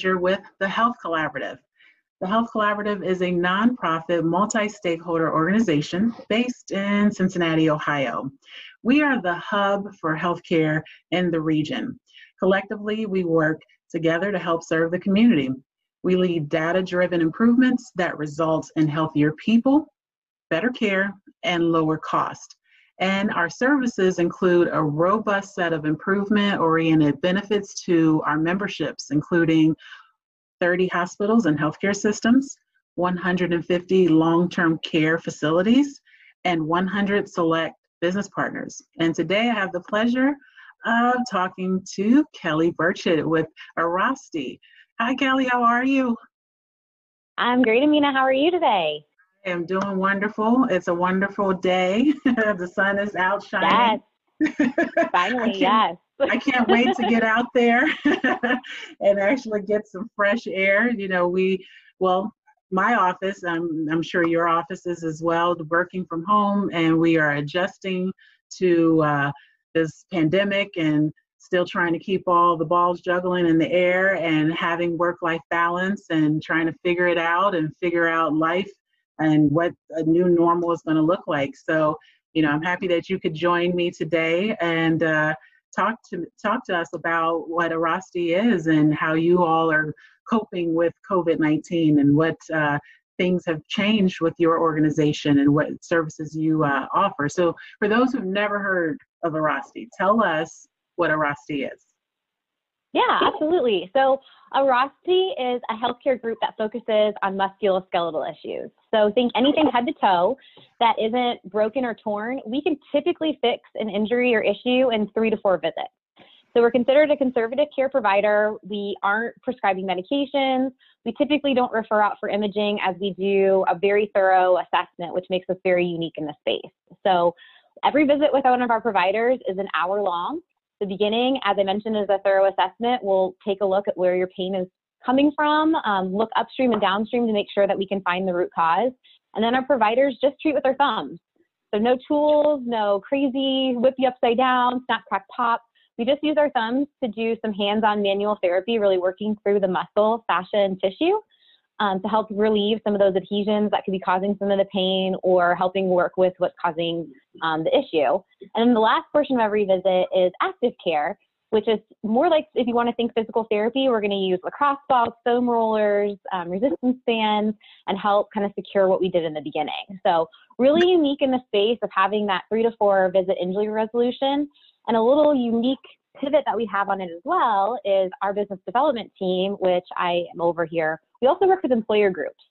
manager with the Health Collaborative. The Health Collaborative is a nonprofit, multi stakeholder organization based in Cincinnati, Ohio. We are the hub for healthcare in the region. Collectively, we work together to help serve the community. We lead data driven improvements that result in healthier people, better care, and lower cost. And our services include a robust set of improvement oriented benefits to our memberships, including 30 hospitals and healthcare systems, 150 long term care facilities, and 100 select business partners. And today I have the pleasure of talking to Kelly Burchett with Airrosti. Hi, Kelly, how are you? I'm great, Amina. How are you today? I am doing wonderful. It's a wonderful day. the sun is out shining. Yes. Finally, yes. I can't wait to get out there and actually get some fresh air. You know, we, well, my office, I'm, I'm sure your offices as well, working from home, and we are adjusting to uh, this pandemic and still trying to keep all the balls juggling in the air and having work life balance and trying to figure it out and figure out life and what a new normal is going to look like. So, you know, I'm happy that you could join me today and uh, talk to talk to us about what Airrosti is and how you all are coping with COVID-19 and what uh, things have changed with your organization and what services you uh, offer. So, for those who've never heard of Airrosti, tell us what Airrosti is. Yeah, absolutely. So Airrosti is a healthcare group that focuses on musculoskeletal issues. So think anything head to toe that isn't broken or torn, we can typically fix an injury or issue in three to four visits. So we're considered a conservative care provider. We aren't prescribing medications. We typically don't refer out for imaging as we do a very thorough assessment, which makes us very unique in the space. So every visit with one of our providers is an hour long. The beginning, as I mentioned, is a thorough assessment. We'll take a look at where your pain is coming from, um, look upstream and downstream to make sure that we can find the root cause. And then our providers just treat with their thumbs. So no tools, no crazy whip you upside down, snap, crack, pop. We just use our thumbs to do some hands-on manual therapy, really working through the muscle, fascia, and tissue um, to help relieve some of those adhesions that could be causing some of the pain or helping work with what's causing um, the issue. And then the last portion of every visit is active care, which is more like if you want to think physical therapy, we're going to use lacrosse balls, foam rollers, um, resistance bands, and help kind of secure what we did in the beginning. So really unique in the space of having that three to four visit injury resolution and a little unique pivot that we have on it as well is our business development team, which I am over here. We also work with employer groups.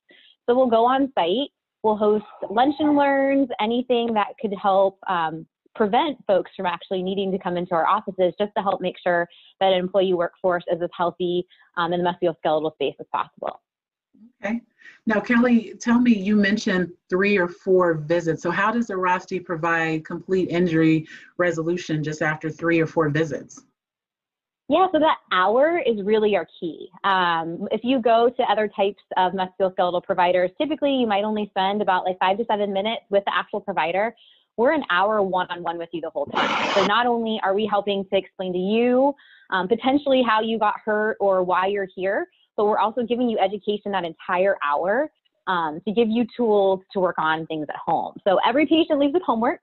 So we'll go on site, we'll host lunch and learns, anything that could help um, prevent folks from actually needing to come into our offices just to help make sure that an employee workforce is as healthy um, in the musculoskeletal space as possible. Okay. Now, Kelly, tell me, you mentioned three or four visits. So, how does Airrosti provide complete injury resolution just after three or four visits? Yeah, so that hour is really our key. Um, if you go to other types of musculoskeletal providers, typically you might only spend about like five to seven minutes with the actual provider. We're an hour one on one with you the whole time. So not only are we helping to explain to you um, potentially how you got hurt or why you're here, but we're also giving you education that entire hour um, to give you tools to work on things at home. So every patient leaves with homework.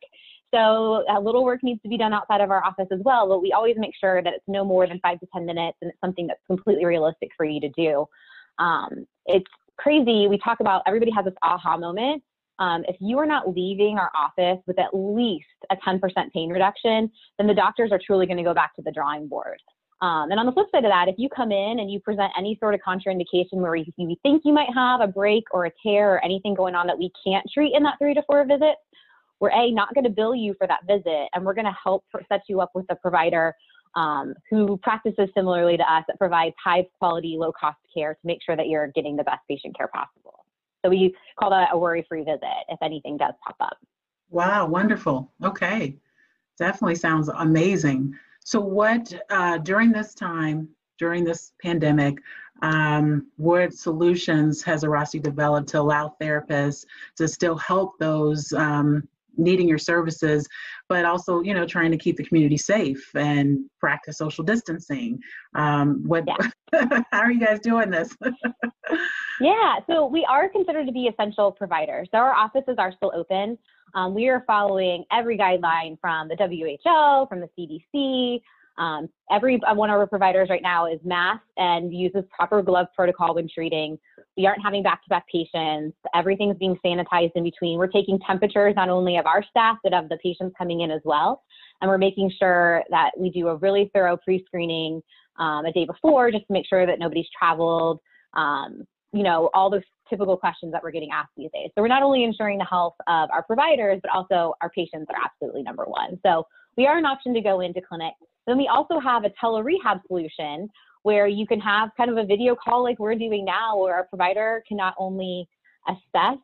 So a little work needs to be done outside of our office as well, but we always make sure that it's no more than five to 10 minutes and it's something that's completely realistic for you to do. Um, it's crazy. We talk about everybody has this aha moment. Um, if you are not leaving our office with at least a 10% pain reduction, then the doctors are truly going to go back to the drawing board. Um, and on the flip side of that, if you come in and you present any sort of contraindication where you, think you might have a break or a tear or anything going on that we can't treat in that three to four visits, we're a not going to bill you for that visit, and we're going to help set you up with a provider um, who practices similarly to us that provides high quality, low cost care to make sure that you're getting the best patient care possible. So we call that a worry free visit if anything does pop up. Wow, wonderful. Okay, definitely sounds amazing. So, what uh, during this time, during this pandemic, um, what solutions has Airrosti developed to allow therapists to still help those um, needing your services, but also, you know, trying to keep the community safe and practice social distancing. Um, what, yeah. how are you guys doing this? yeah, so we are considered to be essential providers. So our offices are still open. Um, we are following every guideline from the WHO, from the CDC, um, every one of our providers right now is masked and uses proper glove protocol when treating. We aren't having back-to-back patients. Everything's being sanitized in between. We're taking temperatures not only of our staff but of the patients coming in as well, and we're making sure that we do a really thorough pre-screening um, a day before just to make sure that nobody's traveled. Um, you know, all those typical questions that we're getting asked these days. So we're not only ensuring the health of our providers, but also our patients are absolutely number one. So we are an option to go into clinic then we also have a tele-rehab solution where you can have kind of a video call like we're doing now, where our provider can not only assess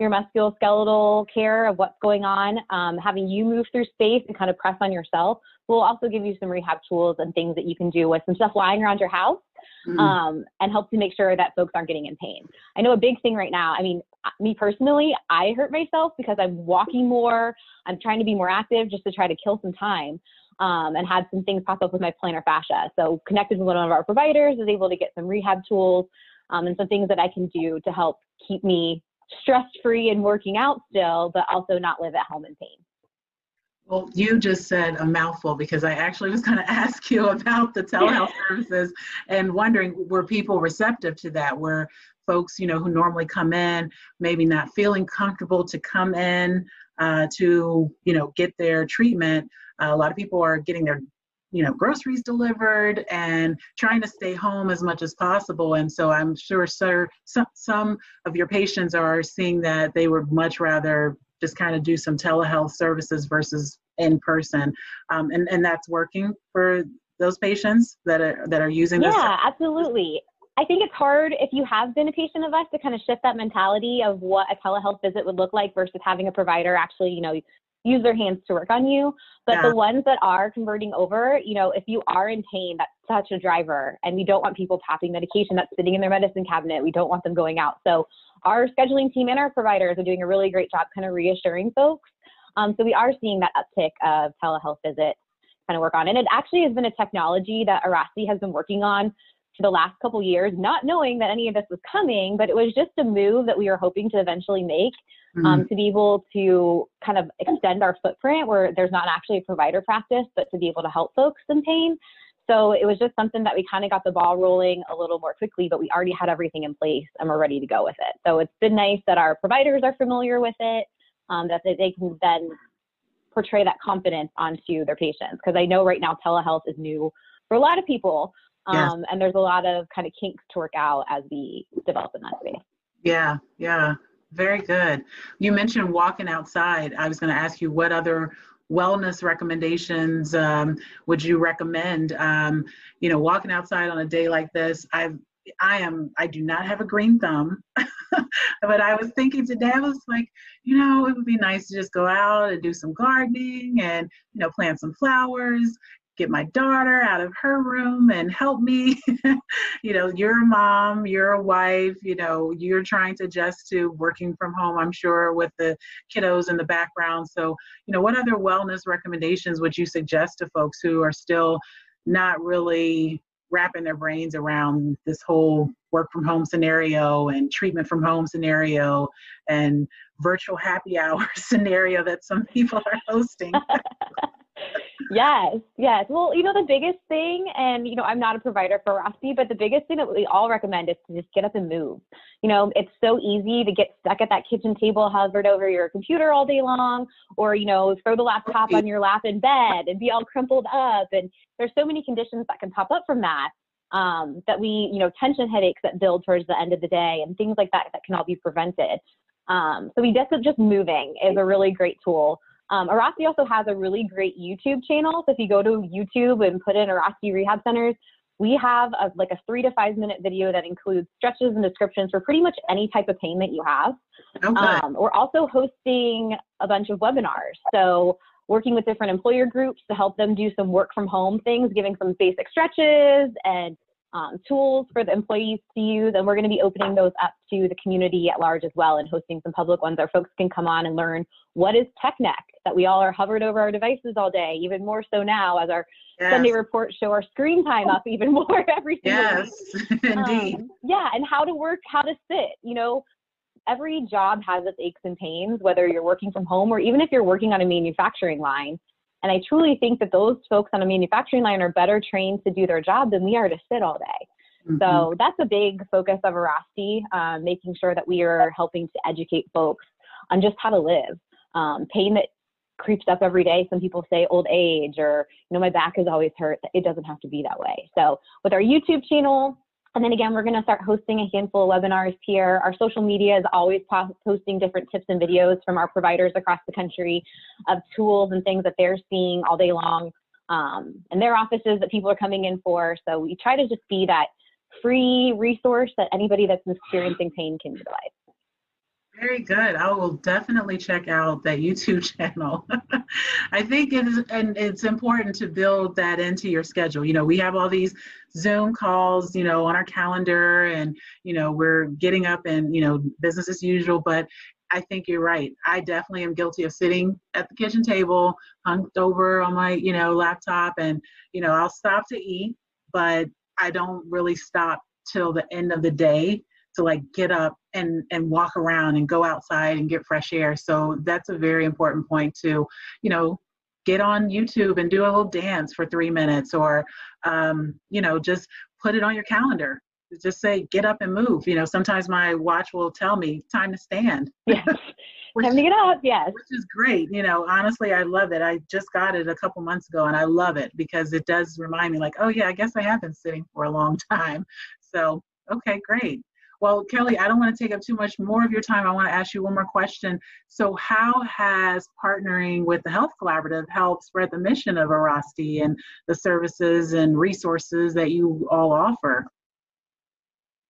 your musculoskeletal care of what's going on, um, having you move through space and kind of press on yourself. We'll also give you some rehab tools and things that you can do with some stuff lying around your house mm-hmm. um, and help to make sure that folks aren't getting in pain. I know a big thing right now, I mean, me personally, I hurt myself because I'm walking more, I'm trying to be more active just to try to kill some time um, and had some things pop up with my plantar fascia. So connected with one of our providers, was able to get some rehab tools um, and some things that I can do to help keep me stress free and working out still, but also not live at home in pain. Well, you just said a mouthful because I actually was going to ask you about the telehealth services and wondering were people receptive to that? Were folks, you know, who normally come in maybe not feeling comfortable to come in uh, to, you know, get their treatment? Uh, a lot of people are getting their you know groceries delivered and trying to stay home as much as possible and so i'm sure sir some, some of your patients are seeing that they would much rather just kind of do some telehealth services versus in person um, and and that's working for those patients that are that are using yeah this absolutely. I think it's hard if you have been a patient of us to kind of shift that mentality of what a telehealth visit would look like versus having a provider actually, you know, use their hands to work on you. But yeah. the ones that are converting over, you know, if you are in pain, that's such a driver. And we don't want people tapping medication that's sitting in their medicine cabinet. We don't want them going out. So our scheduling team and our providers are doing a really great job kind of reassuring folks. Um, so we are seeing that uptick of telehealth visits kind of work on. And it actually has been a technology that Airrosti has been working on for the last couple years, not knowing that any of this was coming, but it was just a move that we were hoping to eventually make mm-hmm. um, to be able to kind of extend our footprint where there's not actually a provider practice, but to be able to help folks in pain. So it was just something that we kind of got the ball rolling a little more quickly, but we already had everything in place and we're ready to go with it. So it's been nice that our providers are familiar with it, um, that they can then portray that confidence onto their patients. Because I know right now telehealth is new for a lot of people, um, yes. and there's a lot of kind of kinks to work out as we develop in that space. Yeah, yeah. Very good. You mentioned walking outside. I was going to ask you what other wellness recommendations um, would you recommend? Um, you know, walking outside on a day like this, I've I am I do not have a green thumb, but I was thinking today I was like, you know, it would be nice to just go out and do some gardening and you know plant some flowers get my daughter out of her room and help me. you know, you're a mom, you're a wife, you know, you're trying to adjust to working from home, I'm sure, with the kiddos in the background. So, you know, what other wellness recommendations would you suggest to folks who are still not really wrapping their brains around this whole work from home scenario and treatment from home scenario and virtual happy hour scenario that some people are hosting? yes, yes. Well, you know, the biggest thing, and you know, I'm not a provider for Airrosti, but the biggest thing that we all recommend is to just get up and move. You know, it's so easy to get stuck at that kitchen table, hovered over your computer all day long, or you know, throw the laptop on your lap in bed and be all crumpled up. And there's so many conditions that can pop up from that. Um, that we, you know, tension headaches that build towards the end of the day and things like that that can all be prevented. Um, so we just just moving is a really great tool. Um, Airrosti also has a really great YouTube channel. So if you go to YouTube and put in Airrosti Rehab Centers, we have a, like a three to five minute video that includes stretches and descriptions for pretty much any type of pain that you have. Okay. Um, we're also hosting a bunch of webinars. So working with different employer groups to help them do some work from home things, giving some basic stretches and um, tools for the employees to use, and we're going to be opening those up to the community at large as well and hosting some public ones where folks can come on and learn what is tech neck, that we all are hovered over our devices all day, even more so now as our yes. Sunday reports show our screen time up even more every single yes, indeed. Um, yeah, and how to work, how to sit, you know, every job has its aches and pains, whether you're working from home or even if you're working on a manufacturing line. And I truly think that those folks on a manufacturing line are better trained to do their job than we are to sit all day. Mm-hmm. So that's a big focus of Airrosti, um, making sure that we are helping to educate folks on just how to live. Um, pain that creeps up every day. Some people say old age or, you know, my back is always hurt. It doesn't have to be that way. So with our YouTube channel, and then again, we're going to start hosting a handful of webinars here. Our social media is always posting different tips and videos from our providers across the country of tools and things that they're seeing all day long um, in their offices that people are coming in for. So we try to just be that free resource that anybody that's experiencing pain can utilize. Very good. I will definitely check out that YouTube channel. I think it is, and it's important to build that into your schedule. You know, we have all these Zoom calls, you know, on our calendar, and you know, we're getting up and you know, business as usual. But I think you're right. I definitely am guilty of sitting at the kitchen table, hunched over on my, you know, laptop, and you know, I'll stop to eat, but I don't really stop till the end of the day to like get up and and walk around and go outside and get fresh air. So that's a very important point to you know get on youtube and do a little dance for three minutes or um, you know just put it on your calendar. Just say get up and move. You know sometimes my watch will tell me time to stand. Yes. Which, time to get up yes. which is great. You know honestly i love it. I just got it a couple months ago and i love it because it does remind me like oh yeah i guess i have been sitting for a long time. So okay great well, Kelly, I don't want to take up too much more of your time. I want to ask you one more question. So, how has partnering with the Health Collaborative helped spread the mission of Airrosti and the services and resources that you all offer?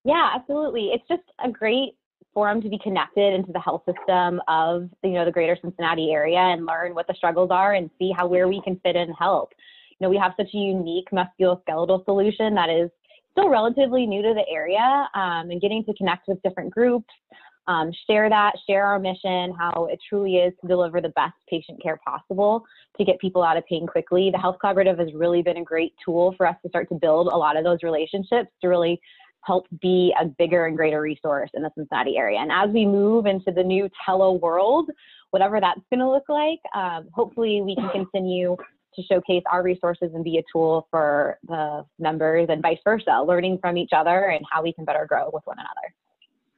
Yeah, absolutely. It's just a great forum to be connected into the health system of you know the greater Cincinnati area and learn what the struggles are and see how where we can fit in help. You know, we have such a unique musculoskeletal solution that is still relatively new to the area um, and getting to connect with different groups, um, share that, share our mission, how it truly is to deliver the best patient care possible to get people out of pain quickly. The Health Collaborative has really been a great tool for us to start to build a lot of those relationships to really help be a bigger and greater resource in the Cincinnati area. And as we move into the new tele world, whatever that's going to look like, um, hopefully we can continue to showcase our resources and be a tool for the members and vice versa, learning from each other and how we can better grow with one another.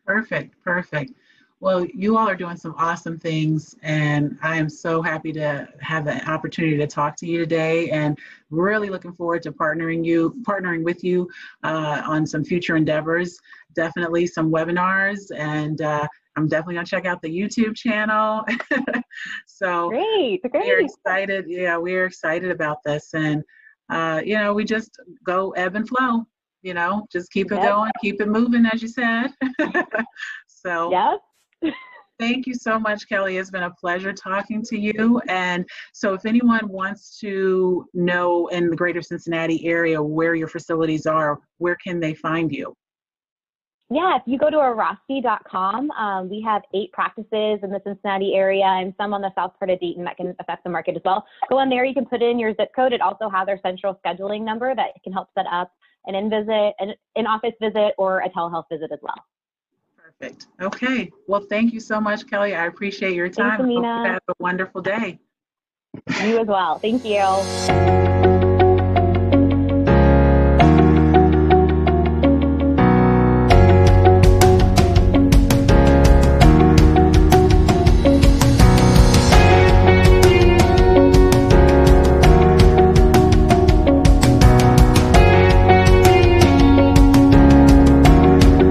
Perfect, perfect. Well, you all are doing some awesome things, and I am so happy to have the opportunity to talk to you today, and really looking forward to partnering you, partnering with you uh, on some future endeavors. Definitely some webinars, and uh, I'm definitely gonna check out the YouTube channel. so great, great. We're excited. Yeah, we're excited about this, and uh, you know, we just go ebb and flow. You know, just keep it yep. going, keep it moving, as you said. so yeah. Thank you so much, Kelly. It's been a pleasure talking to you. And so, if anyone wants to know in the greater Cincinnati area where your facilities are, where can they find you? Yeah, if you go to airrosti.com, um, we have eight practices in the Cincinnati area and some on the south part of Dayton that can affect the market as well. Go on there, you can put in your zip code. It also has our central scheduling number that can help set up an in visit, an in office visit, or a telehealth visit as well. Perfect. Okay. Well, thank you so much, Kelly. I appreciate your time. Thanks, Amina. have a wonderful day. You as well. Thank you.